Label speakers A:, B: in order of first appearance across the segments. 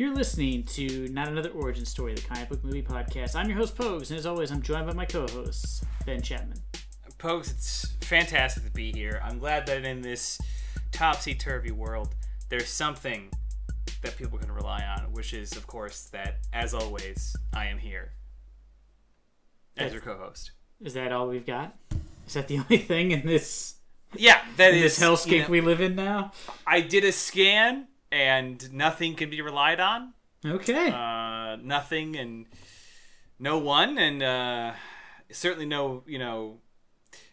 A: You're listening to Not Another Origin Story, the comic book movie podcast. I'm your host, Pogues, and as always, I'm joined by my co hosts, Ben Chapman.
B: Pogues, it's fantastic to be here. I'm glad that in this topsy turvy world, there's something that people can rely on, which is, of course, that as always, I am here as your co host.
A: Is that all we've got? Is that the only thing in this
B: Yeah, that is
A: this hellscape
B: you know,
A: we live in now?
B: I did a scan and nothing can be relied on.
A: Okay.
B: Uh, nothing and no one, and uh, certainly no, you know,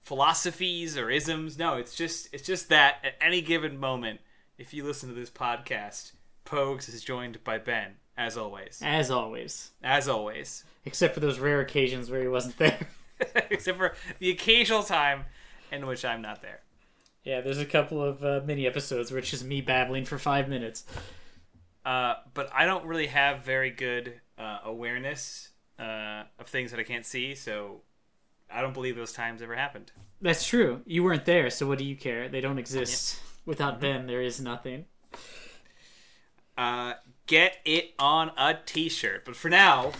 B: philosophies or isms. No, it's just it's just that at any given moment, if you listen to this podcast, Pogues is joined by Ben, as always.
A: as always.
B: As always.
A: Except for those rare occasions where he wasn't there.
B: Except for the occasional time in which I'm not there.
A: Yeah, there's a couple of uh, mini episodes where it's just me babbling for five minutes.
B: Uh, but I don't really have very good uh, awareness uh, of things that I can't see, so I don't believe those times ever happened.
A: That's true. You weren't there, so what do you care? They don't exist. Without Ben, there is nothing.
B: Uh, get it on a t-shirt. But for now,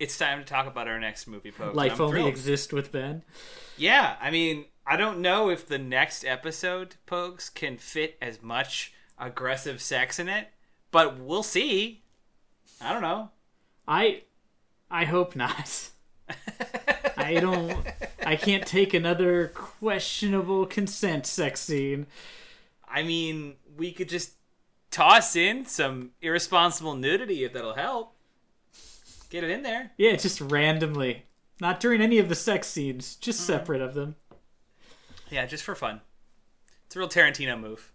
B: it's time to talk about our next movie, Pogues.
A: Life
B: I'm
A: only
B: thrilled.
A: exists with Ben.
B: Yeah, I mean, I don't know if the next episode, Pogues, can fit as much aggressive sex in it, but we'll see. I don't know.
A: I I hope not. I don't I can't take another questionable consent sex scene.
B: I mean, we could just toss in some irresponsible nudity if that'll help. Get it in there.
A: Yeah, just randomly. Not during any of the sex scenes, just separate of them.
B: Yeah, just for fun. It's a real Tarantino move.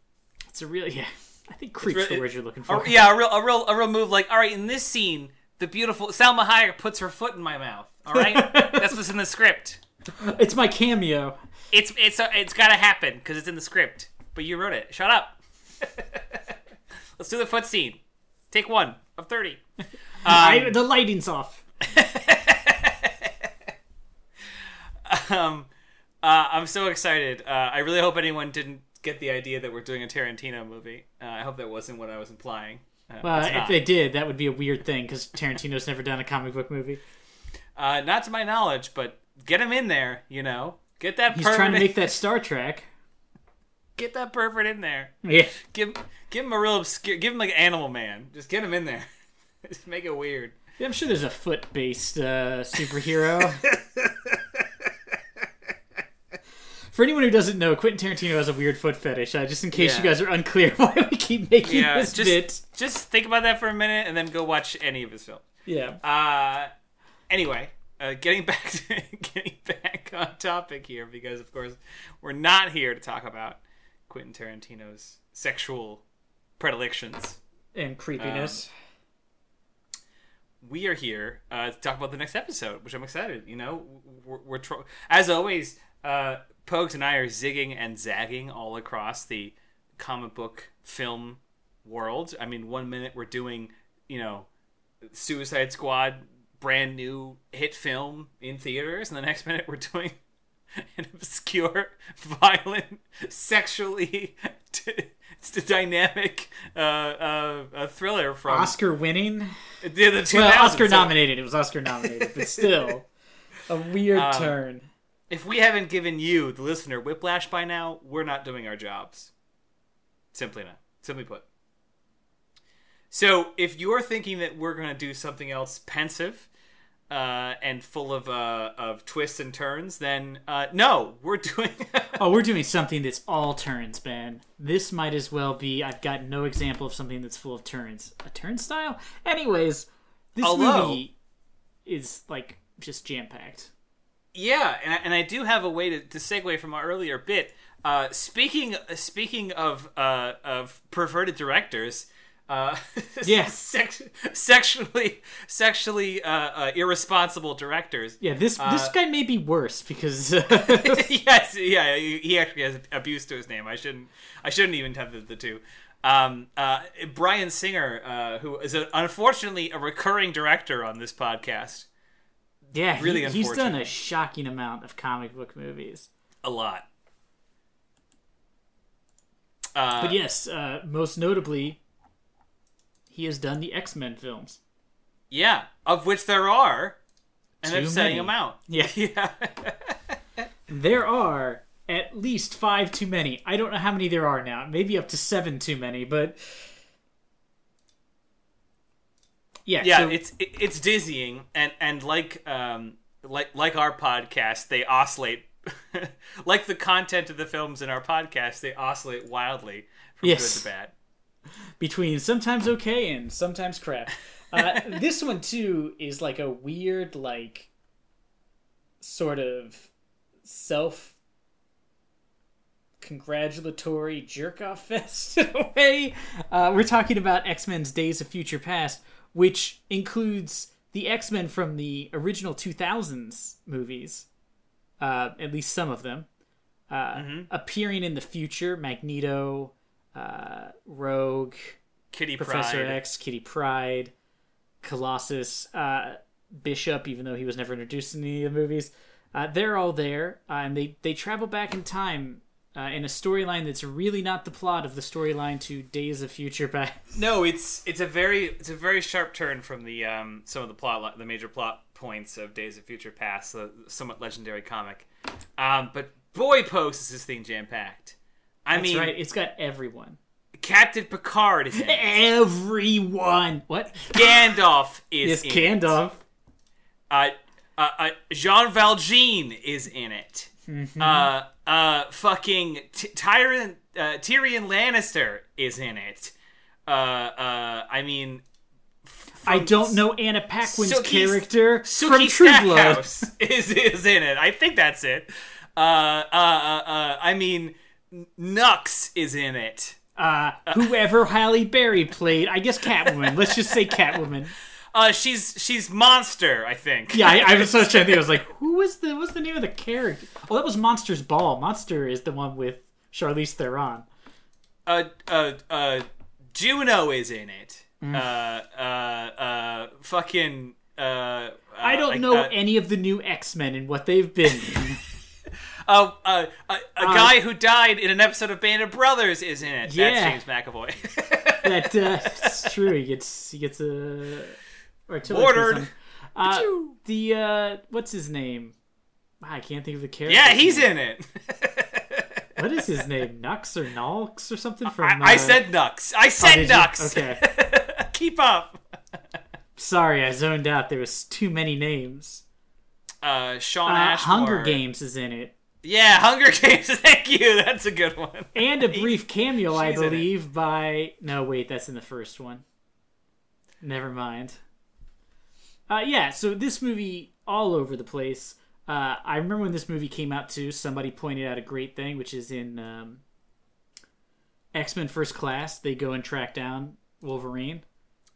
A: It's a real yeah. I think creep's
B: re-
A: the word you're looking for.
B: A- yeah, a real, a real, a real move. Like, all right, in this scene, the beautiful Salma Hayek puts her foot in my mouth. All right, that's what's in the script.
A: It's my cameo.
B: It's it's uh, it's got to happen because it's in the script. But you wrote it. Shut up. Let's do the foot scene. Take one of thirty.
A: I, the lighting's off.
B: Um, uh, I'm so excited. Uh, I really hope anyone didn't get the idea that we're doing a Tarantino movie. Uh, I hope that wasn't what I was implying. Uh,
A: Well, if
B: not.
A: they did, that would be a weird thing because Tarantino's never done a comic book movie.
B: Uh, not to my knowledge, but get him in there. You know, get that.
A: He's trying to make that Star Trek.
B: Get that pervert in there.
A: Yeah.
B: Give give him a real obscure. Give him like Animal Man. Just get him in there. Just make it weird.
A: Yeah, I'm sure there's a foot-based uh, superhero. For anyone who doesn't know, Quentin Tarantino has a weird foot fetish. Uh, just in case
B: Yeah.
A: you guys are unclear why we keep making
B: Yeah,
A: this
B: just
A: bit.
B: just think about that for a minute and then go watch any of his films.
A: Yeah.
B: Uh, anyway, uh, getting back to getting back on topic here because of course we're not here to talk about Quentin Tarantino's sexual predilections.
A: And creepiness.
B: We are here uh, to talk about the next episode, which I'm excited. You know, we're, we're tro- as always. Uh, and I are zigging and zagging all across the comic book film world. I mean, one minute we're doing, you know, Suicide Squad, brand new hit film in theaters, and the next minute we're doing an obscure, violent, sexually it's a dynamic uh, uh, a thriller from
A: Oscar winning?
B: the, the
A: Well, Oscar
B: So
A: nominated. It was Oscar nominated, but still. A weird
B: Um,
A: turn.
B: If we haven't given you, the listener, whiplash by now, we're not doing our jobs. Simply not. Simply put. So, if you're thinking that we're going to do something else pensive uh, and full of uh, of twists and turns, then uh, no, we're doing.
A: Oh, we're doing something that's all turns, Ben. This might as well be. I've got no example of something that's full of turns. A turnstile? Anyways, this
B: Although-
A: movie is like just jam packed.
B: Yeah, and I, and I do have a way to, to segue from our earlier bit. Uh, speaking speaking of uh, of perverted directors, uh,
A: Yeah.
B: sex, sexually sexually uh, uh, irresponsible directors.
A: Yeah, this
B: Uh,
A: this guy may be worse because uh,
B: yes, yeah, he actually has abuse to his name. I shouldn't I shouldn't even have the, the two. Um, uh, Bryan Singer, uh, who is a, unfortunately a recurring director on this podcast,
A: yeah,
B: Really
A: he- he's done a shocking amount of comic book movies.
B: a lot. Uh,
A: But yes, uh, most notably, he has done the X Men films.
B: Yeah, of which there are, and
A: Too
B: they're setting them out.
A: Yeah.
B: Yeah.
A: There are at least five too many. I don't know how many there are now. Maybe up to seven too many, but yeah,
B: yeah,
A: so-
B: it's it's dizzying, and and like um like like our podcast, they oscillate. like the content of the films in our podcast, they oscillate wildly from
A: Yes.
B: good to bad.
A: Between sometimes okay and sometimes crap. Uh, this one too is like a weird, like sort of self congratulatory jerk off fest in a way. Uh, we're talking about X Men's Days of Future Past, which includes the X Men from the original 2000s movies, uh, at least some of them, uh, appearing in the future Magneto, uh, Rogue.
B: Kitty
A: Professor
B: Pryde.
A: X, Kitty Pryde, Colossus, uh, Bishop, even though he was never introduced in any of the movies. Uh, they're all there, uh, and they, they travel back in time uh, in a storyline that's really not the plot of the storyline to Days of Future Past.
B: No, it's it's a very it's a very sharp turn from the um some of the plot the major plot points of Days of Future Past, the somewhat legendary comic. Um, but boy, Pogues is this thing jam packed. I
A: That's
B: mean,
A: right, it's got everyone.
B: Captain Picard is in it.
A: Everyone! What?
B: Gandalf is
A: Yes,
B: in it.
A: Gandalf.
B: Uh, uh, uh, Jean Valjean is in it.
A: Mm-hmm.
B: Uh, uh, fucking T- Tyrion, uh, Tyrion Lannister is in it. Uh, uh, I mean,
A: I don't know Anna Paquin's character
B: Sookie
A: from True Blood.
B: Is is in it. I think that's it. Uh, uh, uh, uh, I mean, Nux is in it.
A: Uh, whoever Halle Berry played, I guess Catwoman. Let's just say Catwoman.
B: Uh, she's she's monster. I think.
A: Yeah, I, I was so trying to think. I was like, who was the what's the name of the character? Oh, that was Monster's Ball. Monster is the one with Charlize Theron.
B: uh, uh, uh, Juno is in it.
A: Mm.
B: Uh, uh, uh, fucking. Uh,
A: I don't
B: uh,
A: know
B: Uh,
A: any of the new X Men and what they've been.
B: uh, uh, a, a guy who died in an episode of Band of Brothers is in it.
A: Yeah.
B: That's James McAvoy.
A: that uh, it's true. He gets he gets a
B: Ordered.
A: Uh, the uh, what's his name? I can't think of the character.
B: yeah, he's in it.
A: What is his name? Nux or Nalx or something
B: I,
A: from?
B: I
A: uh,
B: said Nux. I said
A: did you?
B: Nux.
A: Okay.
B: Keep up.
A: Sorry, I zoned out. There was too many names.
B: Uh, Shawn
A: Uh,
B: Ashmore.
A: Hunger Games is in it.
B: Yeah, Hunger Games. Thank you. That's a good one.
A: and a brief cameo, I
B: she's
A: believe, by no, wait, that's in the first one. Never mind. Uh, yeah, so this movie all over the place. Uh, I remember when this movie came out too. Somebody pointed out a great thing, which is in um, X Men First Class. They go and track down Wolverine.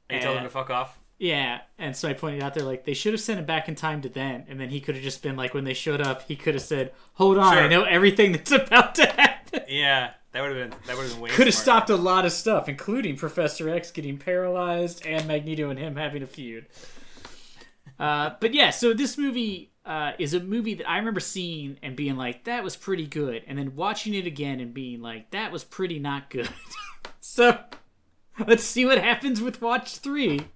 B: Are you telling
A: Uh,
B: him to fuck off?
A: Yeah, and so I pointed out there like they should have sent him back in time to then, and then he could have just been like when they showed up, he could have said, "Hold on, I know everything that's about to happen."
B: Yeah, that would have been that would have been way
A: could have stopped a lot of stuff, including Professor X getting paralyzed and Magneto and him having a feud. Uh, but yeah, so this movie uh, is a movie that I remember seeing and being like, "That was pretty good," and then watching it again and being like, "That was pretty not good." so let's see what happens with Watch Three.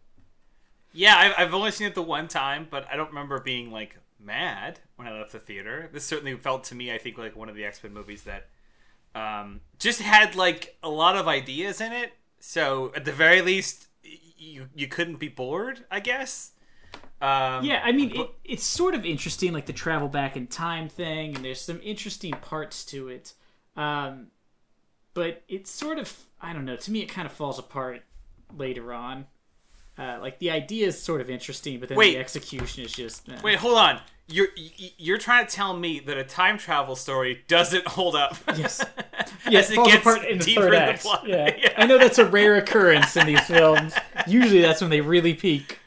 B: Yeah, I've, I've only seen it the one time, but I don't remember being like mad when I left the theater. This certainly felt to me, I think, like one of the X Men movies that um, just had like a lot of ideas in it. So at the very least, you you couldn't be bored, I guess. Um,
A: Yeah, I mean, it, it's sort of interesting, like the travel back in time thing, and there's some interesting parts to it. Um, but it's sort of, I don't know, to me, it kind of falls apart later on. Uh, like the idea is sort of interesting, but then
B: Wait.
A: the execution is just. eh.
B: Wait, hold on. You're you're trying to tell me that a time travel story doesn't hold up?
A: Yes. Yes, it
B: it
A: falls
B: gets
A: apart in the third
B: in the
A: act. Yeah.
B: Yeah.
A: I know that's a rare occurrence in these films. Usually, that's when they really peak.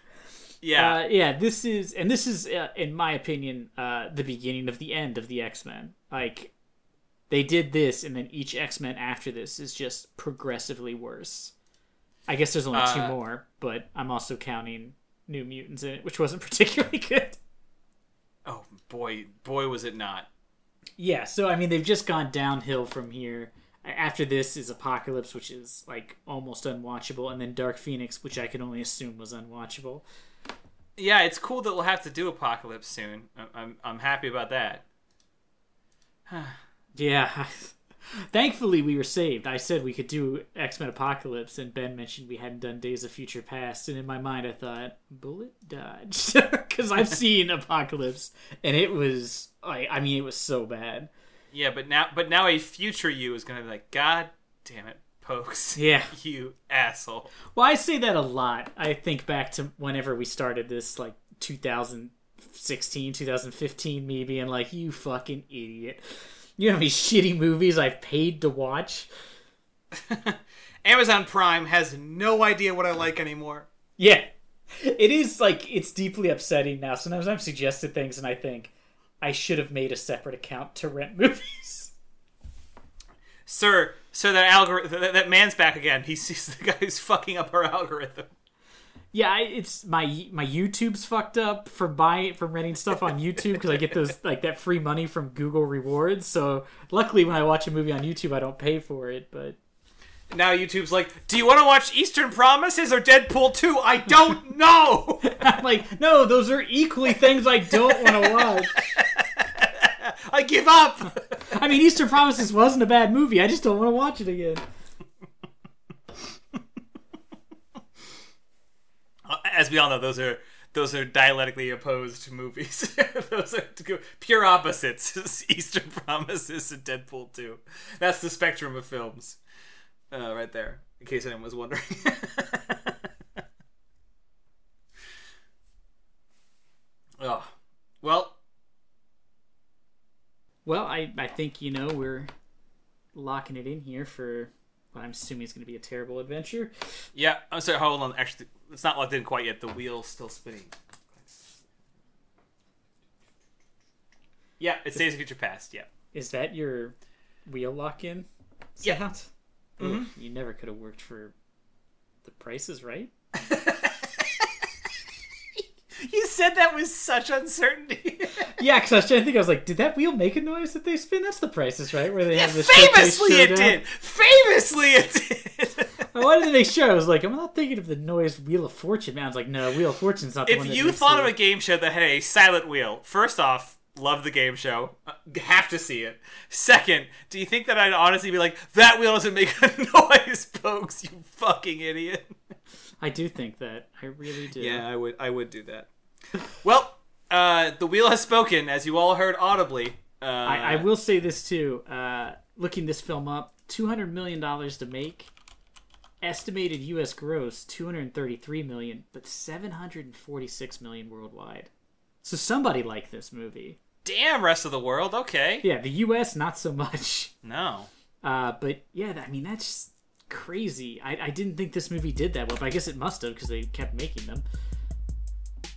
B: yeah.
A: Uh, yeah, this is, and this is, uh, in my opinion, uh, the beginning of the end of the X Men. Like, they did this, and then each X Men after this is just progressively worse. I guess there's only two
B: Uh,
A: more, but I'm also counting New Mutants in it, which wasn't particularly good.
B: oh boy, boy, was it not.
A: Yeah, so I mean, they've just gone downhill from here. after this is Apocalypse, which is like almost unwatchable, and then Dark Phoenix, which I can only assume was unwatchable.
B: Yeah, it's cool that we'll have to do Apocalypse soon. I'm I'm, I'm happy about that.
A: Yeah. Thankfully, we were saved. I said we could do X Men Apocalypse, and Ben mentioned we hadn't done Days of Future Past. And in my mind, I thought, bullet dodged. Because I've seen Apocalypse, and it was, I, I mean, it was so bad.
B: Yeah, but now but now a future you is gonna be like, God damn it, Pogues.
A: Yeah.
B: You asshole.
A: Well, I say that a lot. I think back to whenever we started this, like 2016, 2015, me being like, you fucking idiot. You know how many shitty movies I've paid to watch?
B: Amazon Prime has no idea what I like anymore.
A: Yeah. It is like it's deeply upsetting now. Sometimes I've suggested things and I think I should have made a separate account to rent movies.
B: Sir, sir, that algorithm, that, that man's back again. He sees the guy who's fucking up our algorithm.
A: Yeah, it's my my YouTube's fucked up for buying from renting stuff on YouTube because I get those like that free money from Google Rewards. So luckily, when I watch a movie on YouTube, I don't pay for it. But
B: Now YouTube's like, do you want to watch Eastern Promises or Deadpool 2? I don't know.
A: I'm like, no, those are equally things I don't want to watch.
B: I give up.
A: I mean, Eastern Promises wasn't a bad movie. I just don't want to watch it again.
B: As we all know, those are those are dialectically opposed movies. those are pure opposites. Eastern Promises and Deadpool 2. That's the spectrum of films. Uh, right there, in case anyone was wondering. oh, well,
A: Well, I I think you know we're locking it in here for what I'm assuming it's going to be a terrible adventure.
B: yeah. I'm sorry. Hold on. Actually, it's not locked in quite yet. The wheel's still spinning. Yeah, it's Days of Future Past. Yeah.
A: Is that your wheel lock in
B: Yeah.
A: Ugh, mm-hmm. You never could have worked for the Price Is Right?
B: You said that with such uncertainty.
A: Yeah, because I was trying to think. I was like, did that wheel make a noise that they spin? That's the Price Is Right? Where they have the showcase
B: Famously, it
A: showdown.
B: did. Famously, it did.
A: I wanted to make sure. I was like, I'm not thinking of the noise Wheel of Fortune. Man, I was like, no, Wheel of Fortune's not the one
B: if
A: that
B: you
A: makes
B: thought
A: the-
B: of a game show that had a silent wheel, first off, love the game show. Uh, have to see it. Second, do you think that I'd honestly be like, that wheel doesn't make a noise, folks? You fucking idiot.
A: I do think that. I really do.
B: Yeah, I would. I would do that. Well, uh, the wheel has spoken, as you all heard audibly. Uh,
A: I, I will say this too. Uh, looking this film up, two hundred million dollars to make. Estimated U.S. gross two hundred thirty-three million, but seven hundred forty-six million worldwide. So somebody liked this movie.
B: Damn, rest of the world. Okay.
A: Yeah, the U.S. not so much.
B: No.
A: Uh, but yeah, I mean that's crazy. I, I didn't think this movie did that well, but I guess it must have because they kept making them.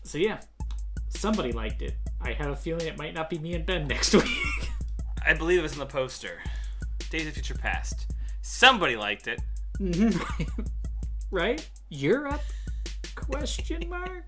A: So yeah, somebody liked it. I have a feeling it might not be me and Ben next week.
B: I believe it's in the poster. Days of Future Past. Somebody liked it.
A: right? Europe? Question mark?